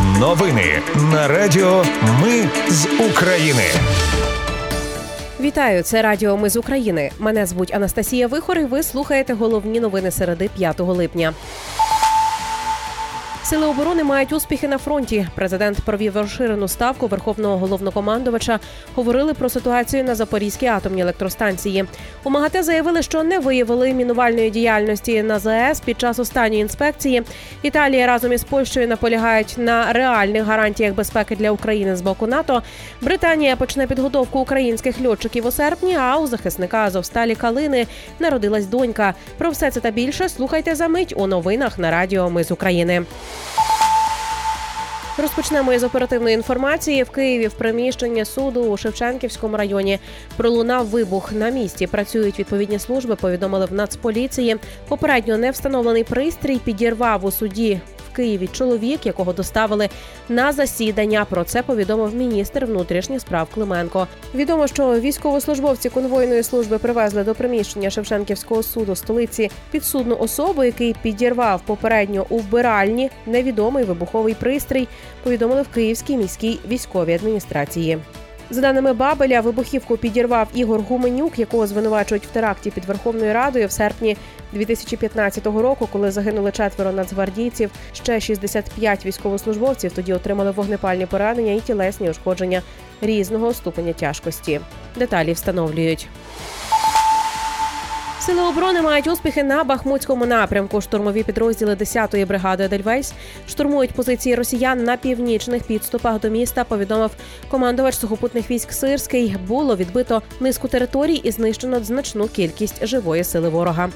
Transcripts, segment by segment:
Новини на Радіо Ми з України. Вітаю, це Радіо Ми з України. Мене звуть Анастасія Вихор. і Ви слухаєте головні новини середи 5 липня. Сили оборони мають успіхи на фронті. Президент провів розширену ставку верховного головнокомандувача. Говорили про ситуацію на Запорізькій атомній електростанції. У МАГАТЕ заявили, що не виявили мінувальної діяльності на ЗАЕС під час останньої інспекції. Італія разом із Польщею наполягають на реальних гарантіях безпеки для України з боку НАТО. Британія почне підготовку українських льотчиків у серпні. А у захисника Азовсталі Калини народилась донька. Про все це та більше слухайте за мить у новинах на Радіо Ми з України. Розпочнемо із оперативної інформації в Києві. В приміщенні суду у Шевченківському районі пролунав вибух на місці. Працюють відповідні служби. Повідомили в Нацполіції. Попередньо не встановлений пристрій підірвав у суді Києві чоловік, якого доставили на засідання. Про це повідомив міністр внутрішніх справ Клименко. Відомо, що військовослужбовці конвойної служби привезли до приміщення Шевченківського суду столиці підсудну особу, який підірвав попередньо у вбиральні невідомий вибуховий пристрій. Повідомили в Київській міській військовій адміністрації. За даними Бабеля, вибухівку підірвав Ігор Гуменюк, якого звинувачують в теракті під Верховною Радою в серпні 2015 року, коли загинули четверо нацгвардійців. Ще 65 військовослужбовців тоді отримали вогнепальні поранення і тілесні ушкодження різного ступеня тяжкості. Деталі встановлюють. Сили оборони мають успіхи на Бахмутському напрямку. Штурмові підрозділи 10-ї бригади Дельвейс штурмують позиції росіян на північних підступах до міста. Повідомив командувач сухопутних військ Сирський. Було відбито низку територій і знищено значну кількість живої сили ворога.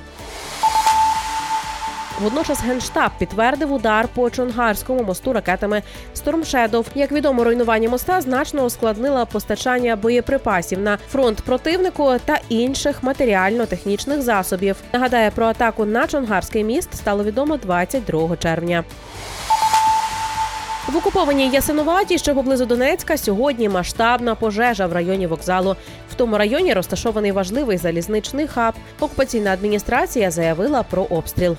Водночас генштаб підтвердив удар по Чонгарському мосту ракетами Стормшедов. Як відомо, руйнування моста значно ускладнило постачання боєприпасів на фронт противнику та інших матеріально-технічних засобів. Нагадає про атаку на Чонгарський міст стало відомо 22 червня. В окупованій Ясинуваті, що поблизу Донецька, сьогодні масштабна пожежа в районі вокзалу. В тому районі розташований важливий залізничний хаб. Окупаційна адміністрація заявила про обстріл.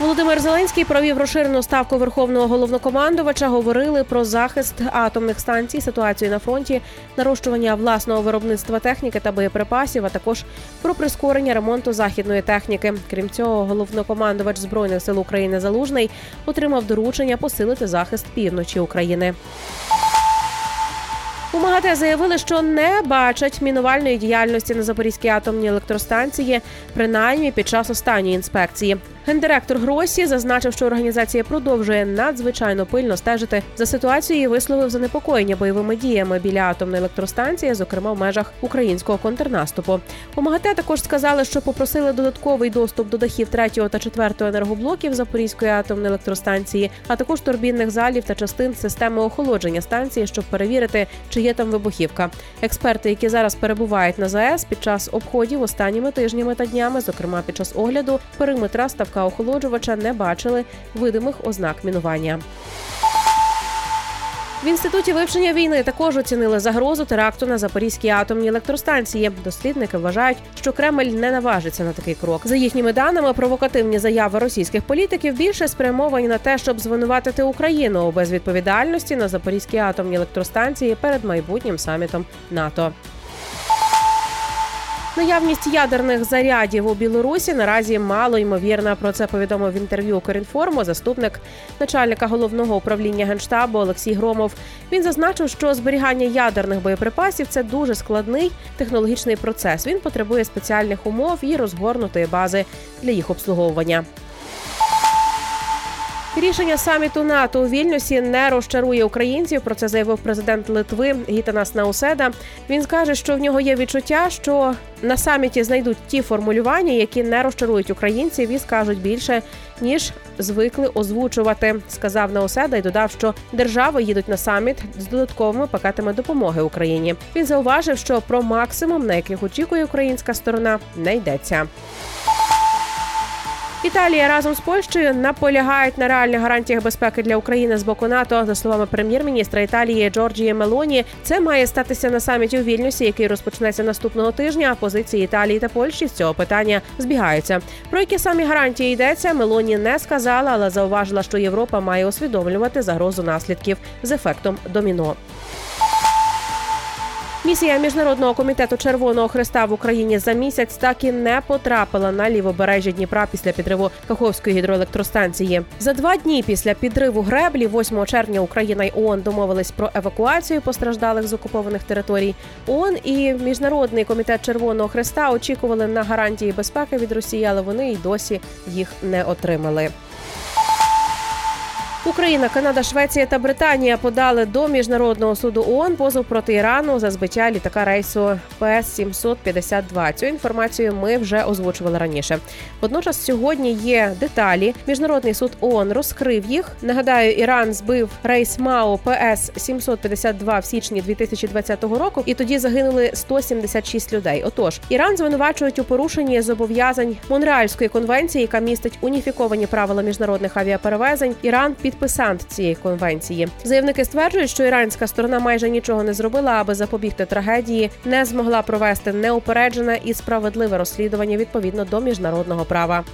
Володимир Зеленський провів розширену ставку верховного головнокомандувача. Говорили про захист атомних станцій, ситуацію на фронті, нарощування власного виробництва техніки та боєприпасів, а також про прискорення ремонту західної техніки. Крім цього, головнокомандувач збройних сил України Залужний отримав доручення посилити захист півночі України. У МАГАТЕ заявили, що не бачать мінувальної діяльності на Запорізькій атомній електростанції, принаймні під час останньої інспекції. Гендиректор Гросі зазначив, що організація продовжує надзвичайно пильно стежити за ситуацією. і Висловив занепокоєння бойовими діями біля атомної електростанції, зокрема в межах українського контрнаступу. У МАГАТЕ також сказали, що попросили додатковий доступ до дахів третього та четвертого енергоблоків Запорізької атомної електростанції, а також турбінних залів та частин системи охолодження станції, щоб перевірити, чи є там вибухівка. Експерти, які зараз перебувають на ЗАЕС під час обходів останніми тижнями та днями, зокрема під час огляду периметра ставка ставка охолоджувача не бачили видимих ознак мінування. В інституті вивчення війни також оцінили загрозу теракту на Запорізькій атомній електростанції. Дослідники вважають, що Кремль не наважиться на такий крок. За їхніми даними, провокативні заяви російських політиків більше спрямовані на те, щоб звинуватити Україну у безвідповідальності на Запорізькій атомній електростанції перед майбутнім самітом НАТО. Наявність ядерних зарядів у Білорусі наразі мало ймовірна. Про це повідомив в інтерв'ю Укрінформу заступник начальника головного управління генштабу Олексій Громов. Він зазначив, що зберігання ядерних боєприпасів це дуже складний технологічний процес. Він потребує спеціальних умов і розгорнутої бази для їх обслуговування. Рішення саміту НАТО у Вільнюсі не розчарує українців. Про це заявив президент Литви Гітанас Науседа. Він скаже, що в нього є відчуття, що на саміті знайдуть ті формулювання, які не розчарують українців і скажуть більше ніж звикли озвучувати. Сказав Науседа і додав, що держави їдуть на саміт з додатковими пакетами допомоги Україні. Він зауважив, що про максимум, на яких очікує українська сторона, не йдеться. Італія разом з Польщею наполягають на реальних гарантіях безпеки для України з боку НАТО. За словами прем'єр-міністра Італії Джорджії Мелоні, це має статися на саміті у Вільнюсі, який розпочнеться наступного тижня. Позиції Італії та Польщі з цього питання збігаються. Про які самі гарантії йдеться, Мелоні не сказала, але зауважила, що Європа має усвідомлювати загрозу наслідків з ефектом доміно. Місія міжнародного комітету Червоного Христа в Україні за місяць так і не потрапила на лівобережжя Дніпра після підриву Каховської гідроелектростанції. За два дні після підриву греблі, 8 червня, Україна й ООН домовились про евакуацію постраждалих з окупованих територій. ООН і міжнародний комітет Червоного Христа очікували на гарантії безпеки від Росії, але вони й досі їх не отримали. Україна, Канада, Швеція та Британія подали до міжнародного суду ООН позов проти Ірану за збиття літака рейсу ПС 752 Цю інформацію ми вже озвучували раніше. Водночас сьогодні є деталі. Міжнародний суд ООН розкрив їх. Нагадаю, Іран збив рейс МАО ПС 752 в січні 2020 року, і тоді загинули 176 людей. Отож, Іран звинувачують у порушенні зобов'язань Монреальської конвенції, яка містить уніфіковані правила міжнародних авіаперевезень. Іран підписант цієї конвенції. Заявники стверджують, що іранська сторона майже нічого не зробила, аби запобігти трагедії, не змогла провести неупереджене і справедливе розслідування відповідно до міжнародного права.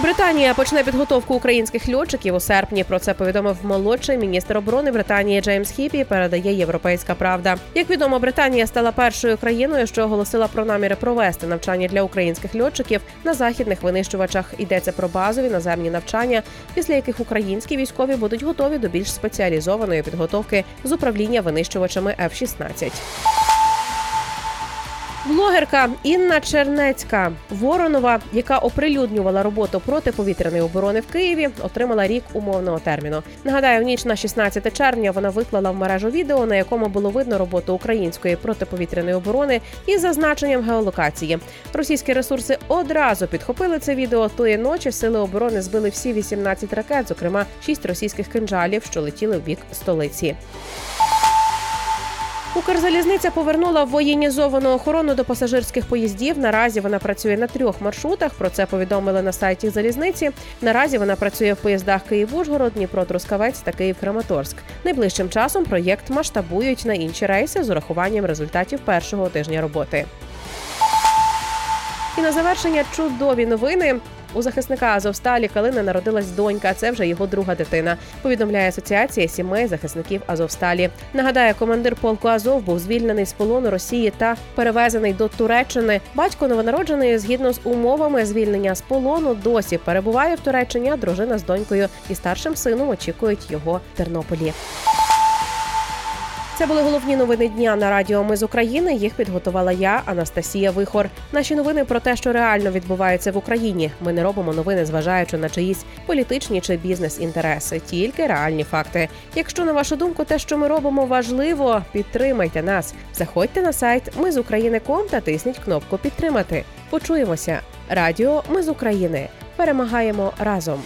Британія почне підготовку українських льотчиків у серпні. Про це повідомив молодший міністр оборони Британії Джеймс Хіпі. Передає Європейська Правда. Як відомо, Британія стала першою країною, що оголосила про наміри провести навчання для українських льотчиків на західних винищувачах. Йдеться про базові наземні навчання, після яких українські військові будуть готові до більш спеціалізованої підготовки з управління винищувачами F-16. Блогерка Інна Чернецька Воронова, яка оприлюднювала роботу протиповітряної оборони в Києві, отримала рік умовного терміну. Нагадаю, в ніч на 16 червня вона виклала в мережу відео, на якому було видно роботу української протиповітряної оборони із зазначенням геолокації. Російські ресурси одразу підхопили це відео. Тої ночі сили оборони збили всі 18 ракет, зокрема 6 російських кинджалів, що летіли в бік столиці. Укрзалізниця повернула воєнізовану охорону до пасажирських поїздів. Наразі вона працює на трьох маршрутах. Про це повідомили на сайті залізниці. Наразі вона працює в поїздах Київ-Ужгород, Дніпро-Трускавець та Київ-Краматорськ. Найближчим часом проєкт масштабують на інші рейси з урахуванням результатів першого тижня роботи. І на завершення чудові новини. У захисника Азовсталі Калини народилась донька. Це вже його друга дитина. Повідомляє асоціація сімей захисників Азовсталі. Нагадає, командир полку Азов був звільнений з полону Росії та перевезений до Туреччини. Батько новонародженої, згідно з умовами звільнення з полону, досі перебуває в Туреччині. а Дружина з донькою і старшим сином очікують його в Тернополі. Це були головні новини дня на радіо. Ми з України. Їх підготувала я, Анастасія Вихор. Наші новини про те, що реально відбувається в Україні. Ми не робимо новини, зважаючи на чиїсь політичні чи бізнес-інтереси, тільки реальні факти. Якщо на вашу думку, те, що ми робимо, важливо, підтримайте нас. Заходьте на сайт Ми з України.ком та тисніть кнопку Підтримати. Почуємося. Радіо Ми з України перемагаємо разом.